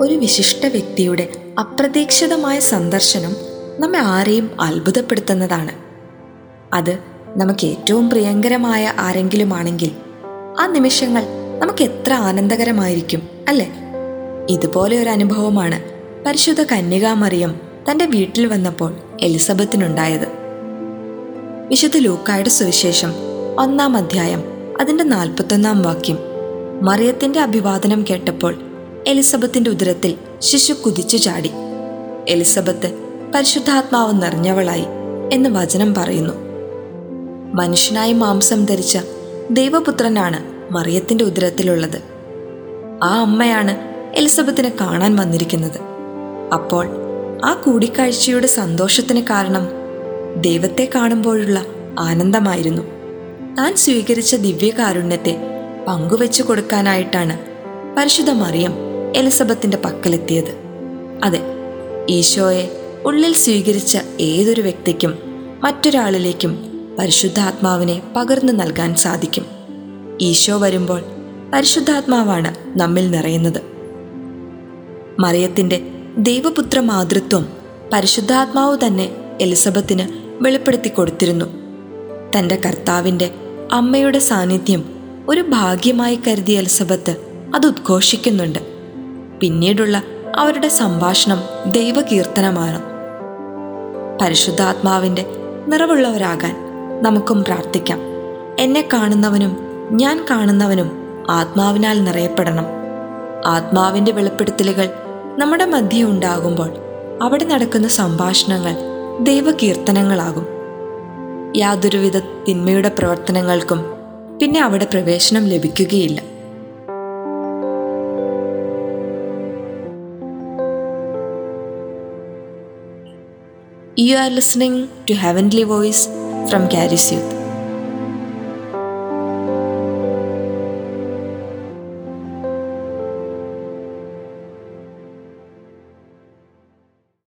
ഒരു വിശിഷ്ട വ്യക്തിയുടെ അപ്രതീക്ഷിതമായ സന്ദർശനം നമ്മെ ആരെയും അത്ഭുതപ്പെടുത്തുന്നതാണ്. അത് നമുക്ക് ഏറ്റവും പ്രിയങ്കരമായ ആരെങ്കിലുമാണെങ്കിൽ ആ നിമിഷങ്ങൾ നമുക്ക് എത്ര ആനന്ദകരമായിരിക്കും അല്ലേ? ഇതുപോലെ ഒരു അനുഭവമാണ് പരിശുദ്ധ കന്യകാമറിയം തന്റെ വീട്ടിൽ വന്നപ്പോൾ എലിസബത്തിനുണ്ടായത്. വിശുദ്ധ ലൂക്കായുടെ സുവിശേഷം ഒന്നാം അധ്യായം അതിന്റെ നാൽപ്പത്തൊന്നാം വാക്യം. മറിയത്തിന്റെ അഭിവാദനം കേട്ടപ്പോൾ എലിസബത്തിന്റെ ഉദരത്തിൽ ശിശു കുതിച്ചു ചാടി. എലിസബത്ത് പരിശുദ്ധാത്മാവ് നിറഞ്ഞവളായി എന്ന് വചനം പറയുന്നു. മനുഷ്യനായി മാംസം ധരിച്ച ദൈവപുത്രനാണ് മറിയത്തിന്റെ ഉദരത്തിലുള്ളത്. ആ അമ്മയാണ് എലിസബത്തിനെ കാണാൻ വന്നിരിക്കുന്നത്. അപ്പോൾ ആ കൂടിക്കാഴ്ചയുടെ സന്തോഷത്തിന് കാരണം ദൈവത്തെ കാണുമ്പോഴുള്ള ആനന്ദമായിരുന്നു. താൻ സ്വീകരിച്ച ദിവ്യകാരുണ്യത്തെ പങ്കുവെച്ചു കൊടുക്കാനായിട്ടാണ് പരിശുദ്ധ മറിയം എലിസബത്തിന്റെ പക്കലെത്തിയത്. അതെ ഈശോയെ ഉള്ളിൽ സ്വീകരിച്ച ഏതൊരു വ്യക്തിക്കും മറ്റൊരാളിലേക്കും പരിശുദ്ധാത്മാവിനെ പകർന്നു നൽകാൻ സാധിക്കും. ഈശോ വരുമ്പോൾ പരിശുദ്ധാത്മാവാണ് നമ്മിൽ നിറയുന്നത്. മറിയത്തിന്റെ ദൈവപുത്ര മാതൃത്വം പരിശുദ്ധാത്മാവ് തന്നെ എലിസബത്തിന് വെളിപ്പെടുത്തി കൊടുത്തിരുന്നു. തന്റെ കർത്താവിന്റെ അമ്മയുടെ സാന്നിധ്യം ഒരു ഭാഗ്യമായി കരുതിയ എലിസബത്ത് അത് ഉദ്ഘോഷിക്കുന്നുണ്ട്. പിന്നീടുള്ള അവരുടെ സംഭാഷണം ദൈവകീർത്തനമാണ്. പരിശുദ്ധാത്മാവിന്റെ നിറവുള്ളവരാകാൻ നമുക്കും പ്രാർത്ഥിക്കാം. എന്നെ കാണുന്നവനും ഞാൻ കാണുന്നവനും ആത്മാവിനാൽ നിറയപ്പെടണം. ആത്മാവിന്റെ വെളിപ്പെടുത്തലുകൾ നമ്മുടെ മധ്യ ഉണ്ടാകുമ്പോൾ അവിടെ നടക്കുന്ന സംഭാഷണങ്ങൾ ദൈവകീർത്തനങ്ങളാകും. യാതൊരുവിധ തിന്മയുടെ പ്രവർത്തനങ്ങൾക്കും പിന്നെ അവിടെ പ്രവേശനം ലഭിക്കുകയില്ല. You are listening to Heavenly Voice from Caris Youth.